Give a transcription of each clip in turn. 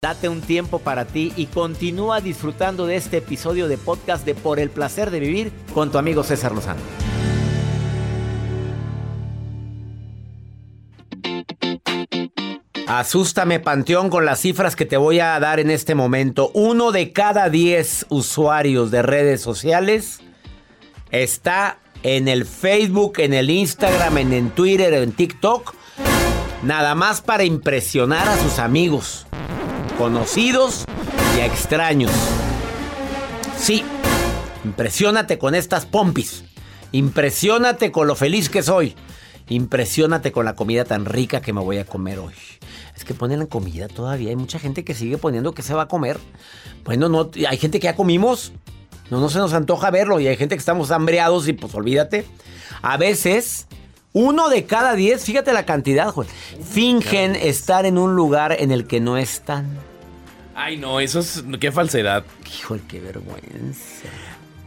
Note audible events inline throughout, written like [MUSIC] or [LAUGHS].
Date un tiempo para ti y continúa disfrutando de este episodio de podcast de Por el Placer de Vivir con tu amigo César Lozano. Asústame, Panteón, con las cifras que te voy a dar en este momento. Uno de cada diez usuarios de redes sociales está en el Facebook, en el Instagram, en el Twitter, en TikTok, nada más para impresionar a sus amigos, conocidos y a extraños. Sí, impresiónate con estas pompis. Impresiónate con lo feliz que soy. Impresiónate con la comida tan rica que me voy a comer hoy. Es que ponen la comida todavía. Hay mucha gente que sigue poniendo que se va a comer. Bueno, no, hay gente que ya comimos. No, no se nos antoja verlo. Y hay gente que estamos hambreados y pues olvídate. A veces, uno de cada diez, fíjate la cantidad, Juan, fingen estar en un lugar en el que no están. Ay, no, eso es. Qué falsedad. Híjole, qué vergüenza.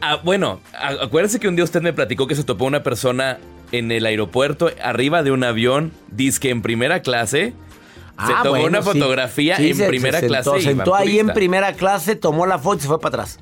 Ah, bueno, a- acuérdese que un día usted me platicó que se topó una persona en el aeropuerto arriba de un avión, disque en primera clase. se Ah, tomó bueno, una fotografía Sí, en se- primera se clase. Y sentó ahí en primera clase, tomó la foto y se fue para atrás.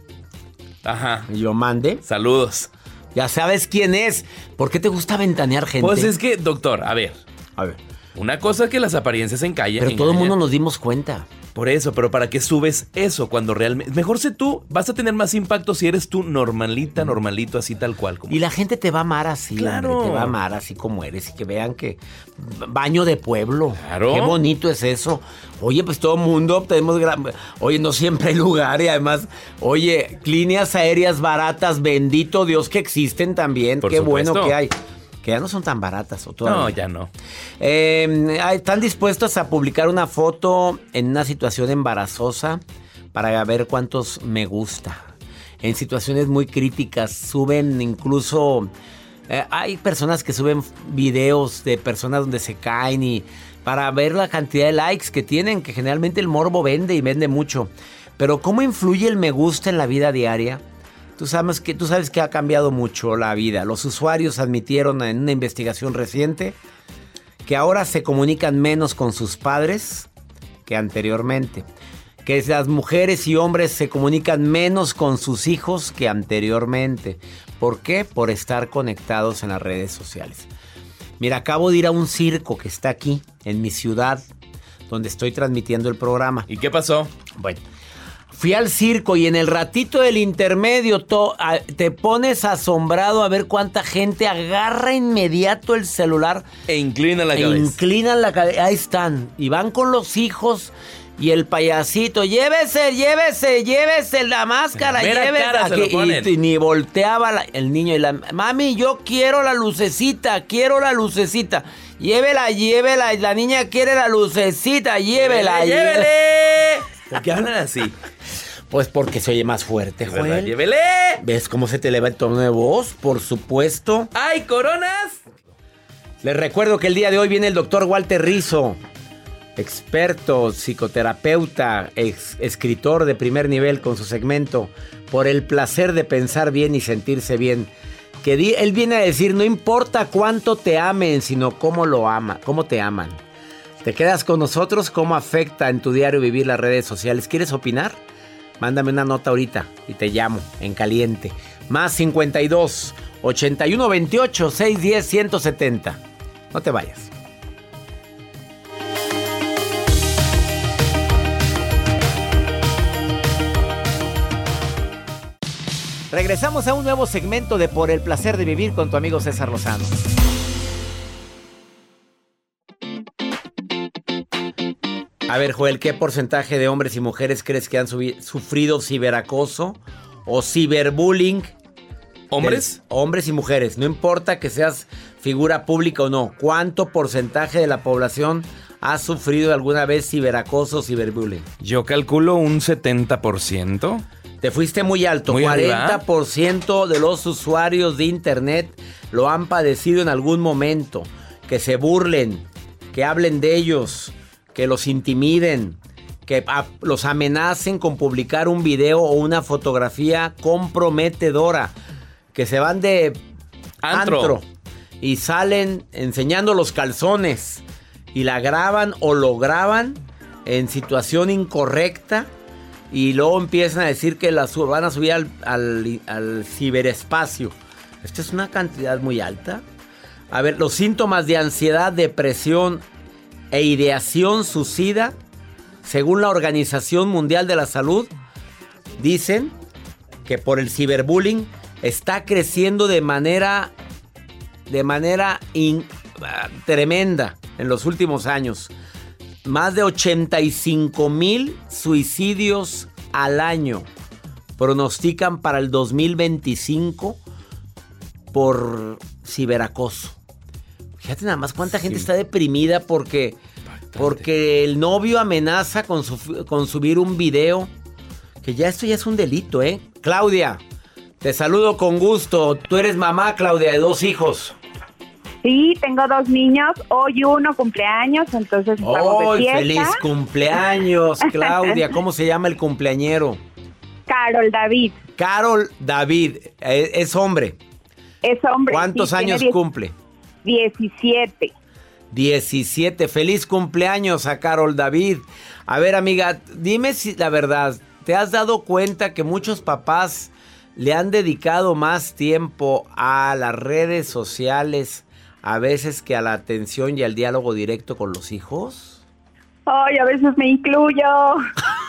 Ajá. Y yo mande. Saludos. Ya sabes quién es. ¿Por qué te gusta ventanear gente? Pues es que, doctor, a ver. A ver. Una cosa es que las apariencias encallan. Pero todo el mundo nos dimos cuenta. Por eso, pero ¿para qué subes eso cuando realmente... Mejor sé tú, vas a tener más impacto si eres tú normalita, normalito, así tal cual. Como... Y la gente te va a amar así, Claro. hombre, te va a amar así como eres y que vean que baño de pueblo. Claro. Qué bonito es eso. Oye, pues todo mundo tenemos gran... Oye, no siempre hay lugar y además, oye, líneas aéreas baratas, bendito Dios que existen también. Por Qué bueno que hay. Que ya no son tan baratas o todavía. No, ya no. Eh, ¿Están dispuestos a publicar una foto en una situación embarazosa para ver cuántos me gusta? En situaciones muy críticas suben incluso... eh, hay personas que suben videos de personas donde se caen y para ver la cantidad de likes que tienen, que generalmente el morbo vende y vende mucho. Pero ¿cómo influye el me gusta en la vida diaria? Tú sabes, que, tú sabes que ha cambiado mucho la vida. Los usuarios admitieron en una investigación reciente que ahora se comunican menos con sus padres que anteriormente. Que las mujeres y hombres se comunican menos con sus hijos que anteriormente. ¿Por qué? Por estar conectados en las redes sociales. Mira, acabo de ir a un circo que está aquí, en mi ciudad, donde estoy transmitiendo el programa. ¿Y qué pasó? Bueno, fui al circo y en el ratito del intermedio to- a- te pones asombrado a ver cuánta gente agarra inmediato el celular E inclina la e cabeza. inclinan la cabeza. Ahí están. Y van con los hijos y el payasito. Llévese, llévese, llévese la máscara. Mera llévese cara se lo aquí". ponen. Y, y ni volteaba la- el niño y la mami, yo quiero la lucecita, quiero la lucecita. Llévela, llévela. La niña quiere la lucecita, llévela. llévela. ¡Llévele! ¿Por qué hablan así? Pues porque se oye más fuerte. Joel. ¡Llévele! ¿Ves cómo se te eleva el tono de voz? Por supuesto. ¡Ay, coronas! Les recuerdo que el día de hoy viene el doctor Walter Rizzo, experto, psicoterapeuta, ex- escritor de primer nivel con su segmento Por el placer de pensar bien y sentirse bien. Que él viene a decir, no importa cuánto te amen, sino cómo lo ama, cómo te aman. Te quedas con nosotros. ¿Cómo afecta en tu diario vivir las redes sociales? ¿Quieres opinar? Mándame una nota ahorita y te llamo en caliente. Más 52 81 28 610 170. No te vayas. Regresamos a un nuevo segmento de Por el placer de vivir con tu amigo César Lozano. A ver, Joel, ¿qué porcentaje de hombres y mujeres crees que han sufrido ciberacoso o ciberbullying? ¿Hombres? hombres y mujeres, no importa que seas figura pública o no. ¿Cuánto porcentaje de la población ha sufrido alguna vez ciberacoso o ciberbullying? Yo calculo un 70%. Te fuiste muy alto. 40% de los usuarios de Internet lo han padecido en algún momento. Que se burlen, que hablen de ellos, que los intimiden, que los amenacen con publicar un video o una fotografía comprometedora. Que se van de antro y salen enseñando los calzones y la graban o lo graban en situación incorrecta y luego empiezan a decir que la van a subir al, ciberespacio. Esto es una cantidad muy alta. A ver, los síntomas de ansiedad, depresión e ideación suicida, según la Organización Mundial de la Salud, dicen que por el ciberbullying está creciendo de manera de manera tremenda en los últimos años más de 85 mil suicidios al año pronostican para el 2025 por ciberacoso. Fíjate nada más cuánta gente está deprimida porque, porque el novio amenaza con, con subir un video. Que ya esto ya es un delito, ¿eh? Claudia, te saludo con gusto. Tú eres mamá, Claudia, de dos hijos. Sí, tengo dos niños, hoy uno cumpleaños, entonces estamos de feliz cumpleaños, [LAUGHS] Claudia! ¿Cómo se llama el cumpleañero? Carol David. Carol David, eh, es, hombre. Es hombre. ¿Cuántos años cumple? 17. 17. Feliz cumpleaños a Carol David. A ver, amiga, dime si la verdad, ¿te has dado cuenta que muchos papás le han dedicado más tiempo a las redes sociales a veces que a la atención y al diálogo directo con los hijos? Ay, a veces me incluyo. [LAUGHS]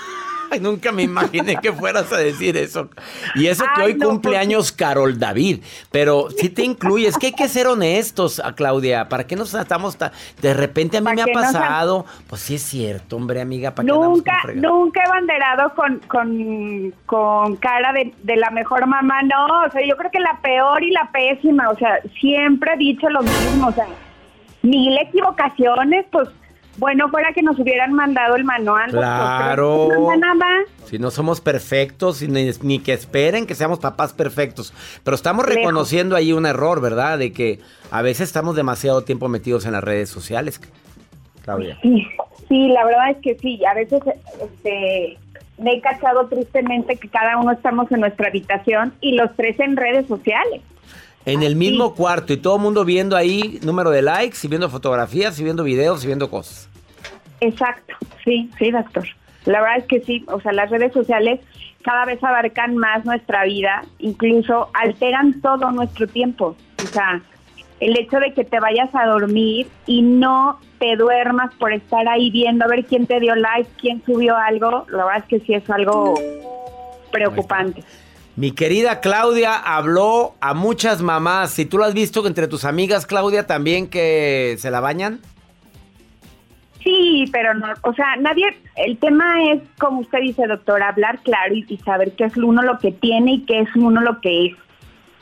Ay, nunca me imaginé que fueras a decir eso. Y eso que hoy cumpleaños pues Carol David. Pero si te incluyes, que hay que ser honestos, a Claudia. ¿Para qué nos tratamos tan... De repente a mí me ha pasado. Pues sí es cierto, hombre, amiga. ¿para nunca, nunca he banderado con, con, con cara de, de, la mejor mamá. No, o sea, yo creo que la peor y la pésima. O sea, siempre he dicho lo mismo. O sea, mil equivocaciones, pues bueno fuera que nos hubieran mandado el manual. Claro. Si no somos perfectos, ni, ni, que esperen que seamos papás perfectos. Pero estamos reconociendo ahí un error, ¿verdad? De que a veces estamos demasiado tiempo metidos en las redes sociales, Claudia. Sí, sí la verdad es que sí. A veces este, me he cachado tristemente que cada uno estamos en nuestra habitación y los tres en redes sociales. En el mismo cuarto y todo el mundo viendo ahí número de likes y viendo fotografías y viendo videos y viendo cosas. Exacto, sí, sí, doctor. La verdad es que sí, o sea, las redes sociales cada vez abarcan más nuestra vida, incluso alteran todo nuestro tiempo. O sea, el hecho de que te vayas a dormir y no te duermas por estar ahí viendo a ver quién te dio like, quién subió algo, la verdad es que sí es algo preocupante. Mi querida Claudia habló a muchas mamás. Si tú lo has visto entre tus amigas, Claudia, también que se la bañan. Sí, pero no, o sea, nadie, el tema es, como usted dice, doctor, hablar claro y, saber qué es uno lo que tiene y qué es uno lo que es.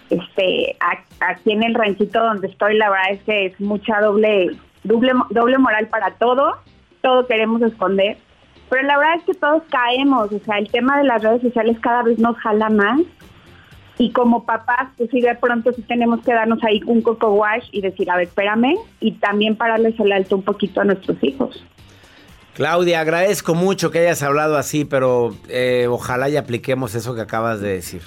Este, aquí en el ranchito donde estoy, la verdad es que es mucha doble, doble, doble moral para todo, todo queremos esconder, pero la verdad es que todos caemos, o sea, el tema de las redes sociales cada vez nos jala más y como papás, pues sí, de pronto sí tenemos que darnos ahí un coco wash y decir, a ver, espérame, y también pararles el alto un poquito a nuestros hijos. Claudia, agradezco mucho que hayas hablado así, pero eh, ojalá y apliquemos eso que acabas de decir.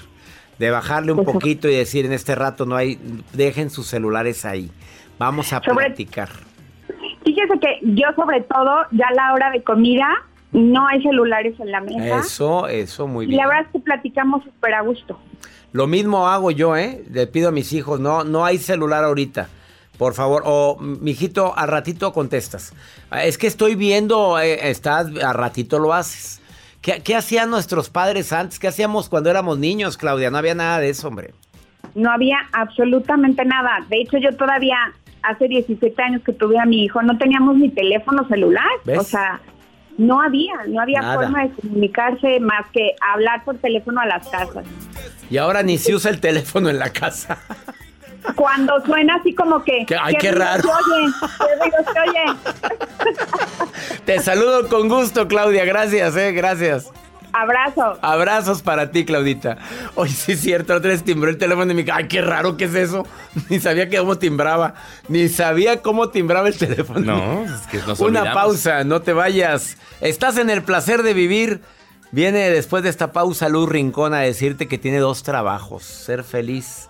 De bajarle un pues, poquito y decir, en este rato no hay, dejen sus celulares ahí. Vamos a platicar. Fíjese que yo sobre todo, ya a la hora de comida, no hay celulares en la mesa. Eso, eso, muy bien. Y la verdad es que platicamos súper a gusto. Lo mismo hago yo, ¿eh? Le pido a mis hijos, no, no hay celular ahorita. Por favor, o mijito, al ratito contestas. Ah, es que estoy viendo, eh, estás, al ratito lo haces. ¿Qué, ¿Qué hacían nuestros padres antes? ¿Qué hacíamos cuando éramos niños, Claudia? No había nada de eso, hombre. No había absolutamente nada. De hecho, yo todavía hace 17 años que tuve a mi hijo, no teníamos ni teléfono celular. ¿Ves? O sea, no había, no había Nada. forma de comunicarse más que hablar por teléfono a las casas. Y ahora ni se usa el teléfono en la casa. Cuando suena así como que... ¿Qué? Ay, qué raro. Te saludo con gusto, Claudia. Gracias, eh, gracias. Abrazo. Abrazos para ti, Claudita. Oye, sí es cierto, otra vez timbró el teléfono de mi casa. Ay, qué raro, ¿qué es eso? [LAUGHS] Ni sabía que cómo timbraba. Ni sabía cómo timbraba el teléfono. No, es que nos Una olvidamos. pausa, no te vayas. Estás en el placer de vivir. Viene después de esta pausa Luz Rincón a decirte que tiene dos trabajos. Ser feliz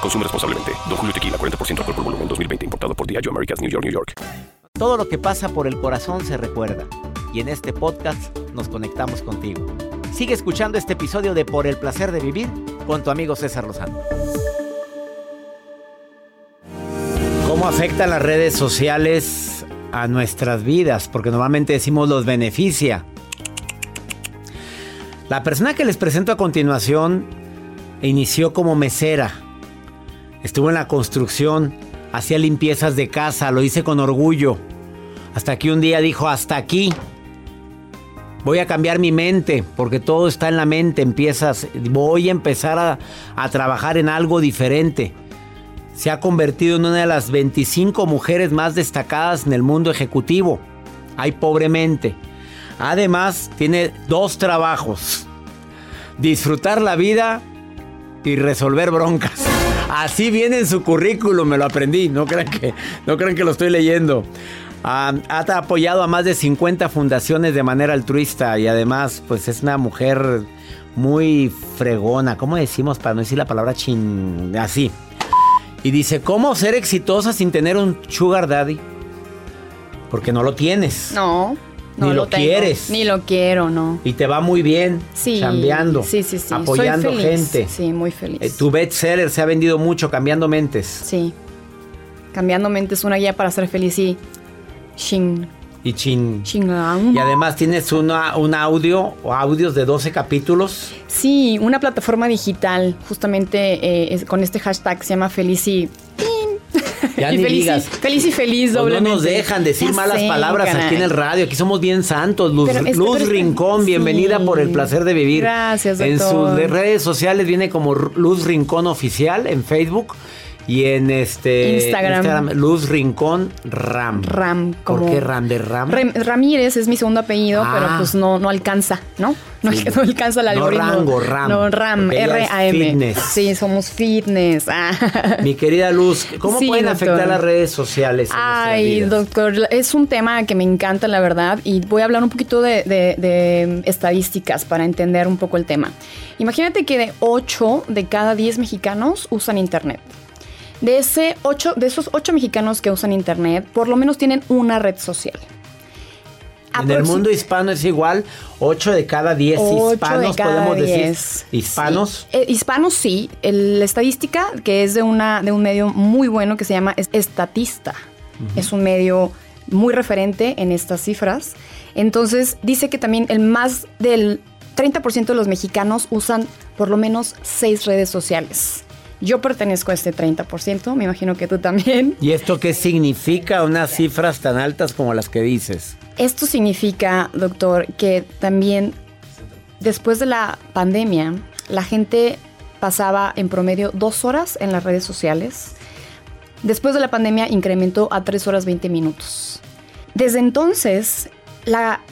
Consume responsablemente. Don Julio Tequila, 40% alcohol por volumen, 2020. Importado por Diageo Americas, New York, New York. Todo lo que pasa por el corazón se recuerda. Y en este podcast nos conectamos contigo. Sigue escuchando este episodio de Por el placer de vivir con tu amigo César Lozano. ¿Cómo afectan las redes sociales a nuestras vidas? Porque normalmente decimos los beneficia. La persona que les presento a continuación inició como mesera. Estuvo en la construcción, hacía limpiezas de casa, lo hice con orgullo. Hasta que un día dijo, hasta aquí. Voy a cambiar mi mente, porque todo está en la mente. Empiezas, voy a empezar a, a trabajar en algo diferente. Se ha convertido en una de las 25 mujeres más destacadas en el mundo ejecutivo. Ay, pobremente. Además, tiene dos trabajos. Disfrutar la vida y resolver broncas. Así viene en su currículum, me lo aprendí. No crean que, no crean que lo estoy leyendo. Ah, ha apoyado a más de 50 fundaciones de manera altruista y además, pues es una mujer muy fregona. ¿Cómo decimos para no decir la palabra chin? Así. Y dice, ¿cómo ser exitosa sin tener un sugar daddy? Porque no lo tienes. No, no Ni lo quieres. Ni lo quiero, no. Y te va muy bien. Sí. Chambeando. Sí, sí, sí. Apoyando Soy feliz. gente. Sí, muy feliz. Eh, tu bestseller se ha vendido mucho, cambiando mentes. Sí. Cambiando mentes, una guía para ser feliz y. Shin. Y chin. Chingang. Y además tienes una, un audio o audios de 12 capítulos. Sí, una plataforma digital, justamente eh, es- con este hashtag se llama Feliz y. Ya y ni feliz, digas. Y, feliz y feliz, Pues no doblemente. nos dejan decir Ya malas sé, palabras aquí en el radio. Aquí somos bien santos. Luz, Pero Luz pero Rincón, sí. bienvenida por el placer de vivir. Gracias, En doctor. sus de- redes sociales viene como Luz Rincón Oficial en Facebook y en este Instagram. Luz Rincón Ram. Ram, como. ¿Por qué Ram de Ram? Rem- Ramírez es mi segundo apellido, Ah. pero pues no, no alcanza, ¿no? No, Sí. [LAUGHS] no alcanza el No algoritmo. rango, Ram, No, Ram, R-A-M. fitness. Sí, somos fitness. [LAUGHS] Ah. Mi querida Luz, ¿cómo Sí, pueden doctor. afectar las redes sociales? en Ay, doctor, es un tema que me encanta, la verdad, y voy a hablar un poquito de, de- de estadísticas para entender un poco el tema. Imagínate que de 8 de cada 10 mexicanos usan Internet. De, ese ocho, de esos 8 mexicanos que usan Internet, por lo menos tienen una red social. En el mundo hispano es igual, 8 de cada 10 Ocho hispanos cada podemos decir. 10. Hispanos. Sí. Eh, hispanos sí. El- la estadística, que es de, una, de un medio muy bueno que se llama Es- Estatista. Es un medio muy referente en estas cifras. Entonces, dice que también el más del 30% de los mexicanos usan por lo menos seis redes sociales. Yo pertenezco a este 30%, me imagino que tú también. [LAUGHS] ¿Y esto qué significa unas cifras tan altas como las que dices? Esto significa, doctor, que también después de la pandemia, la gente pasaba en promedio dos horas en las redes sociales. Después de la pandemia incrementó a tres horas 20 minutos. Desde entonces,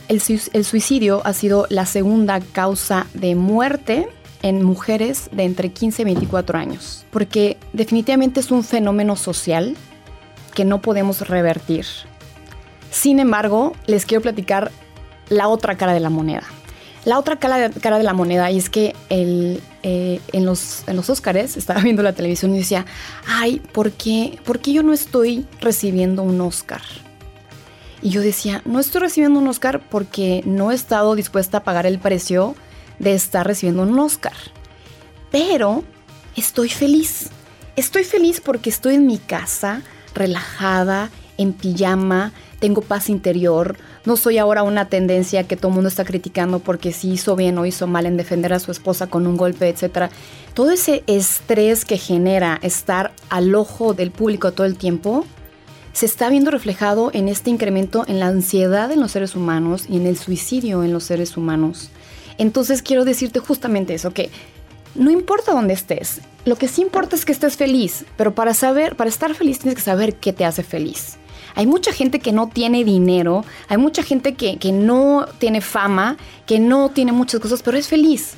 el, el suicidio ha sido la segunda causa de muerte en mujeres de entre 15 y 24 años, porque definitivamente es un fenómeno social que no podemos revertir. Sin embargo, les quiero platicar la otra cara de la moneda. La otra cara de, la moneda y es que el, eh, en, los, en los Óscares estaba viendo la televisión y decía, ay, ¿por qué, ¿por qué yo no estoy recibiendo un Oscar? Y yo decía, no estoy recibiendo un Oscar porque no he estado dispuesta a pagar el precio de estar recibiendo un Oscar. Pero estoy feliz. Estoy feliz porque estoy en mi casa, relajada, en pijama, tengo paz interior, no soy ahora una tendencia que todo el mundo está criticando porque si hizo bien o hizo mal en defender a su esposa con un golpe, etc. Todo ese estrés que genera estar al ojo del público todo el tiempo se está viendo reflejado en este incremento en la ansiedad en los seres humanos y en el suicidio en los seres humanos. Entonces quiero decirte justamente eso, que no importa dónde estés, lo que sí importa es que estés feliz, pero para saber, para estar feliz tienes que saber qué te hace feliz. Hay mucha gente que no tiene dinero, hay mucha gente que, que no tiene fama, que no tiene muchas cosas, pero es feliz.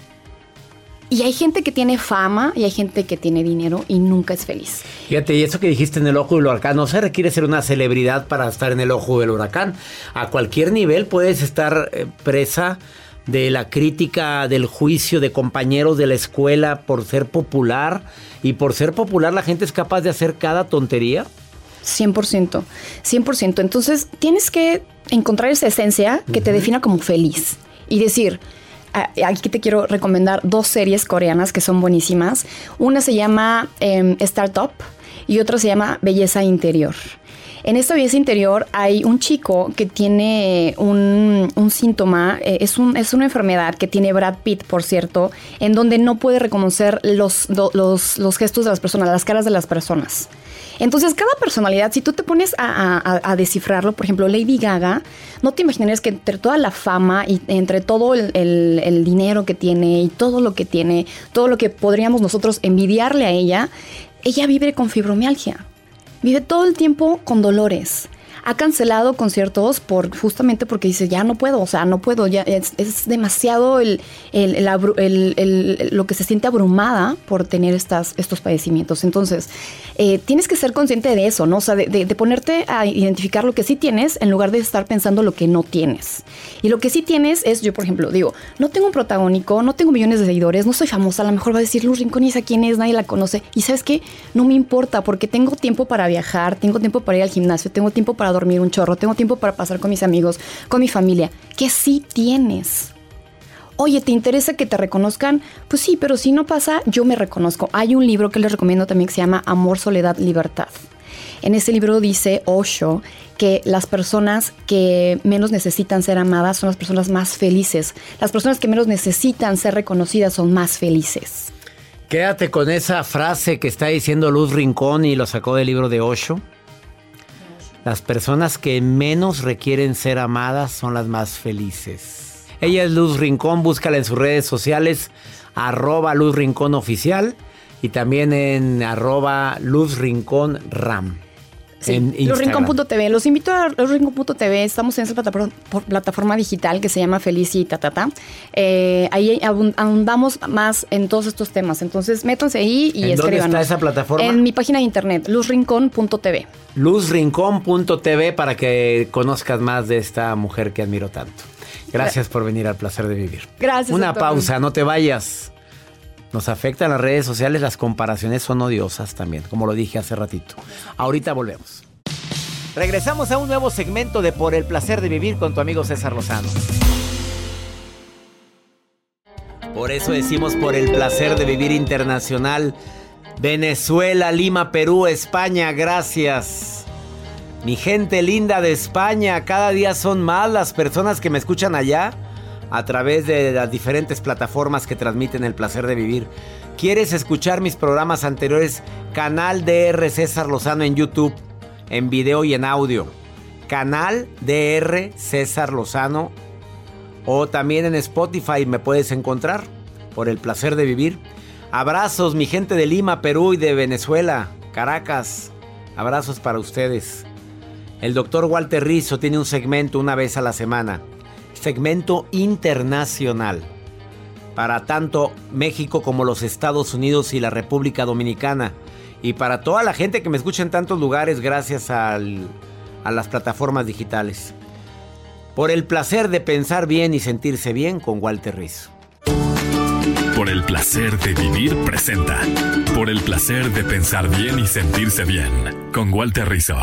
Y hay gente que tiene fama y hay gente que tiene dinero y nunca es feliz. Fíjate, y eso que dijiste en el ojo del huracán, no se requiere ser una celebridad para estar en el ojo del huracán. A cualquier nivel puedes estar eh, presa de la crítica, del juicio de compañeros de la escuela por ser popular. Y por ser popular la gente es capaz de hacer cada tontería. 100%, 100%. Entonces tienes que encontrar esa esencia que te defina como feliz y decir, ah, aquí te quiero recomendar dos series coreanas que son buenísimas. Una se llama em, Startup y otra se llama Belleza Interior. En esta belleza interior hay un chico que tiene un, síntoma, eh, es, es una enfermedad que tiene Brad Pitt, por cierto, en donde no puede reconocer los, los, gestos de las personas, las caras de las personas. Entonces, cada personalidad, si tú te pones a, descifrarlo, por ejemplo, Lady Gaga, no te imaginarías que entre toda la fama y entre todo el, el, dinero que tiene y todo lo que tiene, todo lo que podríamos nosotros envidiarle a ella, ella vive con fibromialgia vive todo el tiempo con dolores. Ha cancelado conciertos por justamente porque dice, ya no puedo, o sea, no puedo, ya es, demasiado el, lo que se siente abrumada por tener estas, estos padecimientos. Entonces, eh, tienes que ser consciente de eso, ¿no? O sea, de, ponerte a identificar lo que sí tienes en lugar de estar pensando lo que no tienes. Y lo que sí tienes es, yo por ejemplo, digo, no tengo un protagónico, no tengo millones de seguidores, no soy famosa, a lo mejor va a decir Luz Rincón y esa quién es, nadie la conoce. Y sabes qué, no me importa porque tengo tiempo para viajar, tengo tiempo para ir al gimnasio, tengo tiempo para dormir un chorro, tengo tiempo para pasar con mis amigos, con mi familia, que sí tienes. Oye, ¿te interesa que te reconozcan? Pues sí, pero si no pasa, yo me reconozco. Hay un libro que les recomiendo también que se llama Amor, Soledad, Libertad. En ese libro dice Osho que las personas que menos necesitan ser amadas son las personas más felices. Las personas que menos necesitan ser reconocidas son más felices. Quédate con esa frase que está diciendo Luz Rincón y lo sacó del libro de Osho. Las personas que menos requieren ser amadas son las más felices. Ella es Luz Rincón, búscala en sus redes sociales, arroba y también en arroba Luz Ram. Sí, losrincón.tv. Los invito a losrincón.tv. Estamos en esa plataforma, digital que se llama Felicita Tata. Eh, ahí ahondamos más en todos estos temas. Entonces, métanse ahí y ¿En ¿Dónde está esa plataforma? En mi página de internet, luzrincón.tv. Luzrincón.tv para que conozcas más de esta mujer que admiro tanto. Gracias por venir al placer de vivir. Gracias. Una pausa, no te vayas. Nos afectan las redes sociales, las comparaciones son odiosas también, como lo dije hace ratito. Ahorita volvemos. Regresamos a un nuevo segmento de Por el placer de vivir con tu amigo César Lozano. Por eso decimos por el placer de vivir internacional. Venezuela, Lima, Perú, España, gracias. Mi gente linda de España, cada día son más las personas que me escuchan allá a través de las diferentes plataformas que transmiten el placer de vivir. ¿Quieres escuchar mis programas anteriores? Canal DR César Lozano en YouTube, en video y en audio. Canal DR César Lozano O también en Spotify me puedes encontrar por el placer de vivir. Abrazos, mi gente de Lima, Perú y de Venezuela, Caracas. Abrazos para ustedes. El doctor Walter Rizzo tiene un segmento una vez a la semana. Segmento internacional. Para tanto México como los Estados Unidos y la República Dominicana. Y para toda la gente que me escucha en tantos lugares gracias a las plataformas digitales. Por el placer de pensar bien y sentirse bien con Walter Rizzo. Por el placer de vivir presenta. Por el placer de pensar bien y sentirse bien con Walter Rizzo.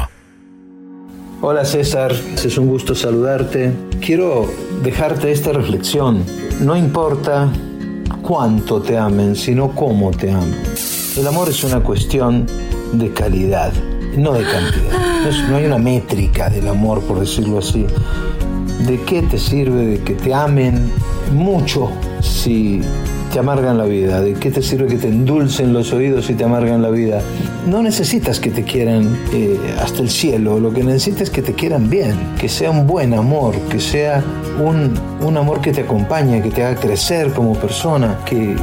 Hola César, es un gusto saludarte. Quiero dejarte esta reflexión. No importa cuánto te amen, sino cómo te amen. El amor es una cuestión de calidad, no de cantidad. No, hay una métrica del amor, por decirlo así. ¿De qué te sirve de que te amen mucho si te amargan la vida? ¿De qué te sirve que te endulcen los oídos si te amargan la vida? No necesitas que te quieran eh, hasta el cielo, lo que necesitas es que te quieran bien, que sea un buen amor, que sea un, un amor que te acompañe, que te haga crecer como persona, que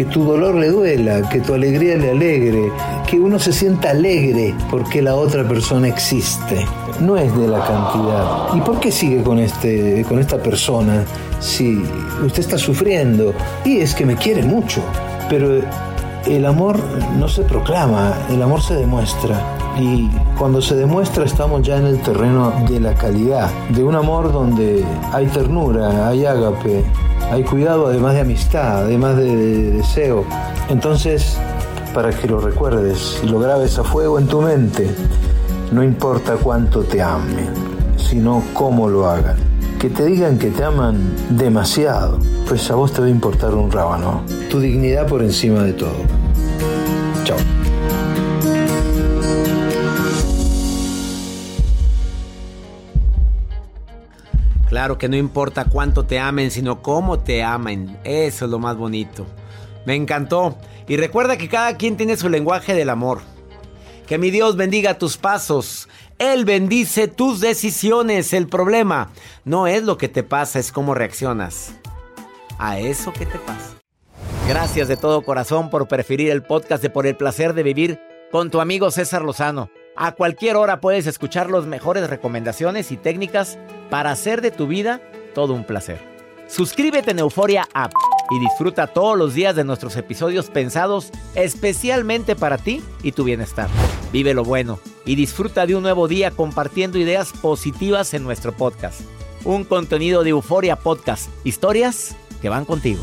que tu dolor le duela, que tu alegría le alegre, que uno se sienta alegre porque la otra persona existe. No es de la cantidad. ¿Y por qué sigue con, este, con esta persona si usted está sufriendo? Y es que me quiere mucho. Pero el amor no se proclama, el amor se demuestra. Y cuando se demuestra estamos ya en el terreno de la calidad, de un amor donde hay ternura, hay ágape, hay cuidado además de amistad, además de, deseo. Entonces, para que lo recuerdes y lo grabes a fuego en tu mente, no importa cuánto te amen, sino cómo lo hagan. Que te digan que te aman demasiado, pues a vos te va a importar un rábano. Tu dignidad por encima de todo. Chao. Claro que no importa cuánto te amen, sino cómo te amen. Eso es lo más bonito. Me encantó. Y recuerda que cada quien tiene su lenguaje del amor. Que mi Dios bendiga tus pasos. Él bendice tus decisiones. El problema no es lo que te pasa, es cómo reaccionas a eso que te pasa. Gracias de todo corazón por preferir el podcast de Por el placer de vivir con tu amigo César Lozano. A cualquier hora puedes escuchar las mejores recomendaciones y técnicas para hacer de tu vida todo un placer. Suscríbete en Euforia App y disfruta todos los días de nuestros episodios pensados especialmente para ti y tu bienestar. Vive lo bueno y disfruta de un nuevo día compartiendo ideas positivas en nuestro podcast. Un contenido de Euforia Podcast, historias que van contigo.